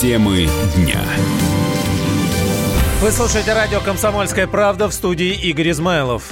Темы дня. Вы слушаете радио «Комсомольская правда» в студии Игорь Измайлов.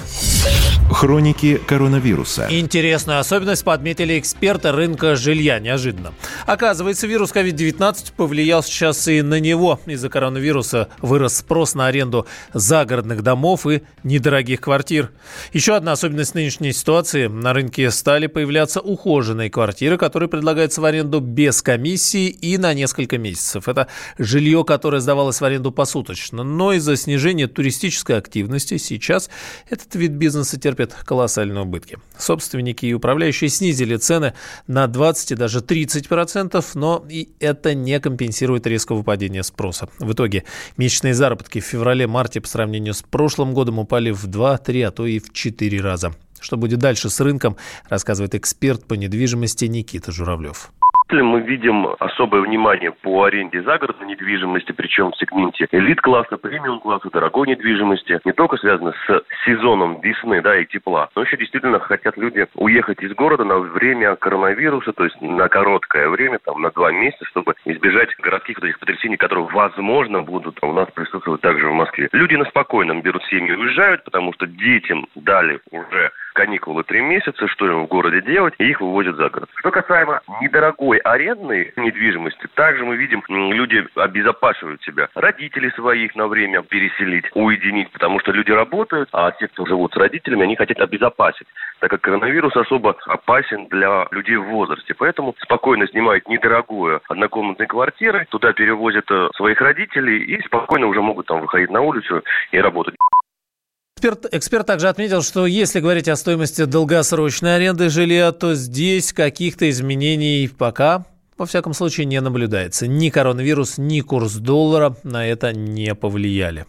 Хроники коронавируса. Интересную особенность подметили эксперты рынка жилья неожиданно. Оказывается, вирус COVID-19 повлиял сейчас и на него. Из-за коронавируса вырос спрос на аренду загородных домов и недорогих квартир. Еще одна особенность нынешней ситуации. На рынке стали появляться ухоженные квартиры, которые предлагаются в аренду без комиссии и на несколько месяцев. Это жилье, которое сдавалось в аренду посуточно. Но из-за снижения туристической активности сейчас этот вид бизнеса терпит колоссальные убытки. Собственники и управляющие снизили цены на 20 и даже 30 процентов, но и это не компенсирует резкого падения спроса. В итоге месячные заработки в феврале-марте по сравнению с прошлым годом упали в 2-3, а то и в 4 раза. Что будет дальше с рынком, рассказывает эксперт по недвижимости Никита Журавлев мы видим особое внимание по аренде загородной недвижимости, причем в сегменте элит-класса, премиум-класса, дорогой недвижимости. Не только связано с сезоном весны да, и тепла, но еще действительно хотят люди уехать из города на время коронавируса, то есть на короткое время, там, на два месяца, чтобы избежать городских вот этих потрясений, которые, возможно, будут у нас присутствовать также в Москве. Люди на спокойном берут семьи и уезжают, потому что детям дали уже каникулы три месяца, что им в городе делать, и их вывозят за город. Что касаемо недорогой арендной недвижимости, также мы видим, люди обезопасивают себя. Родителей своих на время переселить, уединить, потому что люди работают, а те, кто живут с родителями, они хотят обезопасить, так как коронавирус особо опасен для людей в возрасте. Поэтому спокойно снимают недорогую однокомнатную квартиру, туда перевозят э, своих родителей и спокойно уже могут там выходить на улицу и работать. Эксперт, эксперт также отметил, что если говорить о стоимости долгосрочной аренды жилья, то здесь каких-то изменений пока, во всяком случае, не наблюдается. Ни коронавирус, ни курс доллара на это не повлияли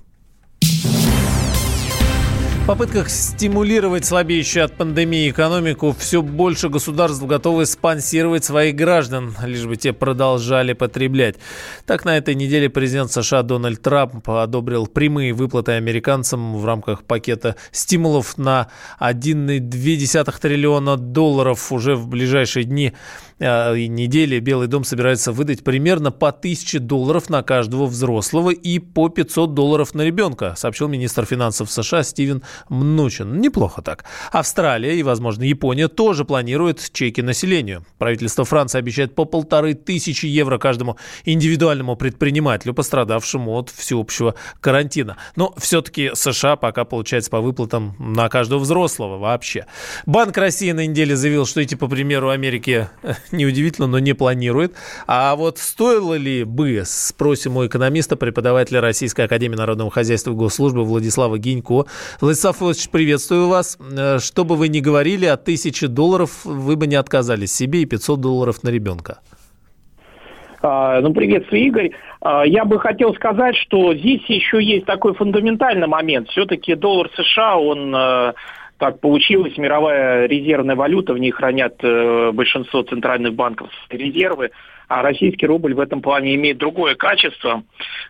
попытках стимулировать слабеющую от пандемии экономику все больше государств готовы спонсировать своих граждан, лишь бы те продолжали потреблять. Так, на этой неделе президент США Дональд Трамп одобрил прямые выплаты американцам в рамках пакета стимулов на 1,2 триллиона долларов уже в ближайшие дни э, и недели Белый дом собирается выдать примерно по 1000 долларов на каждого взрослого и по 500 долларов на ребенка, сообщил министр финансов США Стивен Мнучин. Неплохо так. Австралия и, возможно, Япония тоже планируют чеки населению. Правительство Франции обещает по полторы тысячи евро каждому индивидуальному предпринимателю, пострадавшему от всеобщего карантина. Но все-таки США пока получается по выплатам на каждого взрослого вообще. Банк России на неделе заявил, что идти по примеру Америки неудивительно, но не планирует. А вот стоило ли бы, спросим у экономиста, преподавателя Российской Академии Народного Хозяйства и Госслужбы Владислава Гинько, Владислав Владислав приветствую вас. Э, что бы вы ни говорили, от тысячи долларов вы бы не отказались себе и 500 долларов на ребенка. А, ну, приветствую, Игорь. А, я бы хотел сказать, что здесь еще есть такой фундаментальный момент. Все-таки доллар США, он э, так получилось, мировая резервная валюта, в ней хранят э, большинство центральных банков резервы а российский рубль в этом плане имеет другое качество.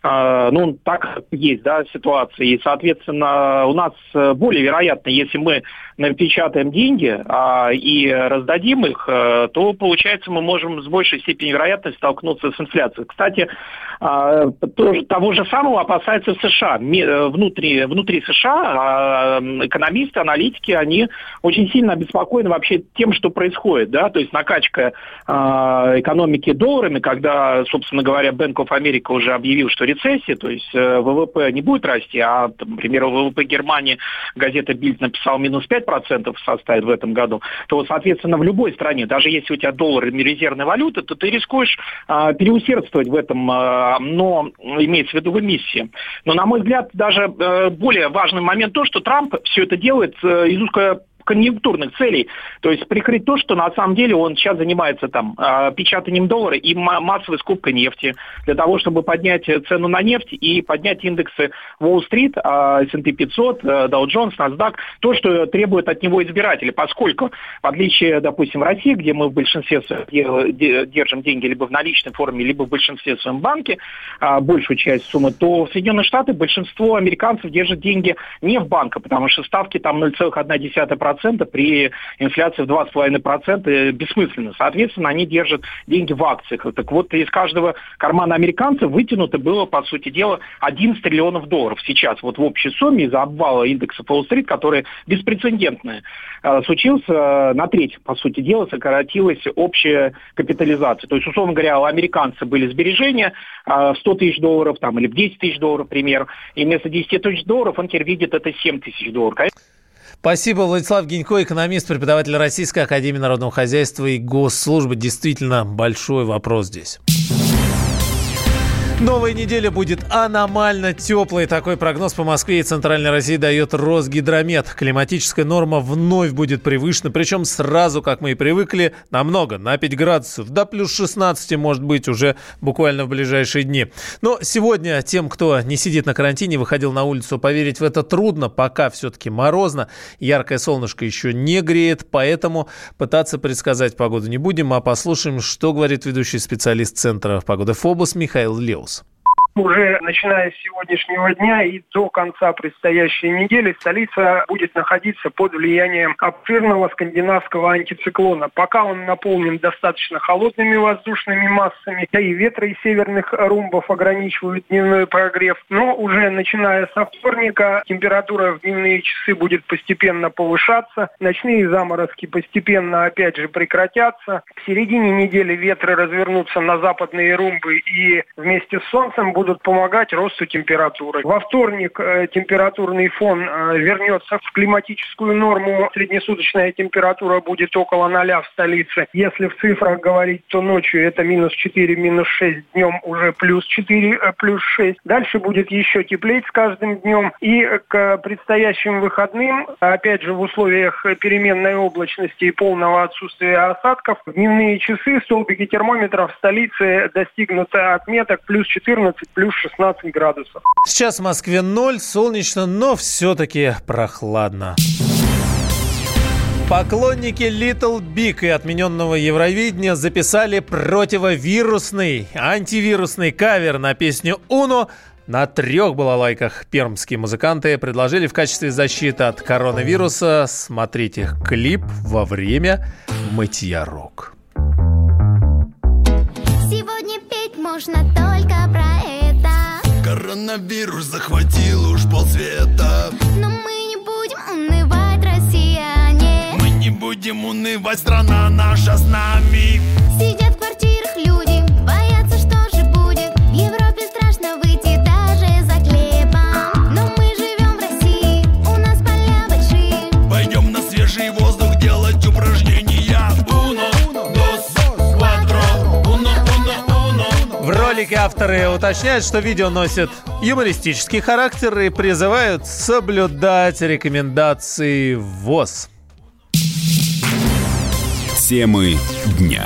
А, ну, так есть, да, ситуация. И, соответственно, у нас более вероятно, если мы напечатаем деньги а, и раздадим их, э, то, получается, мы можем с большей степенью вероятности столкнуться с инфляцией. Кстати, а, тоже, того же самого опасается США. Э, внутри, внутри США экономисты, аналитики, они очень сильно обеспокоены вообще тем, что происходит. Да? То есть накачка экономики до долларами, когда, собственно говоря, Bank of America уже объявил, что рецессия, то есть э, ВВП не будет расти, а, например, ВВП Германии газета Бильд написала минус 5% составит в этом году, то, соответственно, в любой стране, даже если у тебя доллар резервная валюта, то ты рискуешь а, переусердствовать в этом, а, но имеется в виду в эмиссии. Но, на мой взгляд, даже а, более важный момент то, что Трамп все это делает а, из узко конъюнктурных целей. То есть прикрыть то, что на самом деле он сейчас занимается там а, печатанием доллара и массовой скупкой нефти для того, чтобы поднять цену на нефть и поднять индексы Уолл-стрит, S&P 500, Dow Jones, NASDAQ, то, что требует от него избиратели, поскольку в отличие, допустим, России, где мы в большинстве держим деньги либо в наличной форме, либо в большинстве в своем банке, а, большую часть суммы, то в Соединенных Штатах большинство американцев держат деньги не в банках, потому что ставки там 0,1% 2% при инфляции в 2,5% бессмысленно. Соответственно, они держат деньги в акциях. Так вот, из каждого кармана американцев вытянуто было, по сути дела, 11 триллионов долларов сейчас. Вот в общей сумме из-за обвала индекса Уолл-стрит, который беспрецедентный, э, случился на треть, по сути дела, сократилась общая капитализация. То есть, условно говоря, у американцев были сбережения в 100 тысяч долларов там, или в 10 тысяч долларов, пример, и вместо 10 тысяч долларов он теперь видит это 7 тысяч долларов. Спасибо, Владислав Гинько, экономист, преподаватель Российской Академии Народного Хозяйства и Госслужбы. Действительно большой вопрос здесь. Новая неделя будет аномально теплой. Такой прогноз по Москве и Центральной России дает Росгидромет. Климатическая норма вновь будет превышена, причем сразу, как мы и привыкли, намного, на 5 градусов. До плюс 16 может быть уже буквально в ближайшие дни. Но сегодня тем, кто не сидит на карантине, выходил на улицу, поверить в это трудно, пока все-таки морозно. Яркое солнышко еще не греет, поэтому пытаться предсказать погоду не будем, а послушаем, что говорит ведущий специалист Центра погоды ФОБУС Михаил Wales. Уже начиная с сегодняшнего дня и до конца предстоящей недели столица будет находиться под влиянием обширного скандинавского антициклона. Пока он наполнен достаточно холодными воздушными массами, да и ветры из северных румбов ограничивают дневной прогрев. Но уже начиная со вторника температура в дневные часы будет постепенно повышаться, ночные заморозки постепенно опять же прекратятся. К середине недели ветры развернутся на западные румбы и вместе с солнцем будут будут помогать росту температуры. Во вторник э, температурный фон э, вернется в климатическую норму. Среднесуточная температура будет около ноля в столице. Если в цифрах говорить, то ночью это минус 4, минус 6, днем уже плюс 4, э, плюс 6. Дальше будет еще теплеть с каждым днем. И к предстоящим выходным, опять же в условиях переменной облачности и полного отсутствия осадков, дневные часы столбики термометров в столице достигнут отметок плюс 14, плюс 16 градусов. Сейчас в Москве 0, солнечно, но все-таки прохладно. Поклонники Little Big и отмененного Евровидения записали противовирусный, антивирусный кавер на песню «Уно» На трех балалайках пермские музыканты предложили в качестве защиты от коронавируса смотреть их клип во время мытья рук. Сегодня петь можно только про Коронавирус захватил уж полсвета. Но мы не будем унывать, россияне. Мы не будем унывать, страна наша с нами ролике авторы уточняют, что видео носит юмористический характер и призывают соблюдать рекомендации ВОЗ. Темы дня.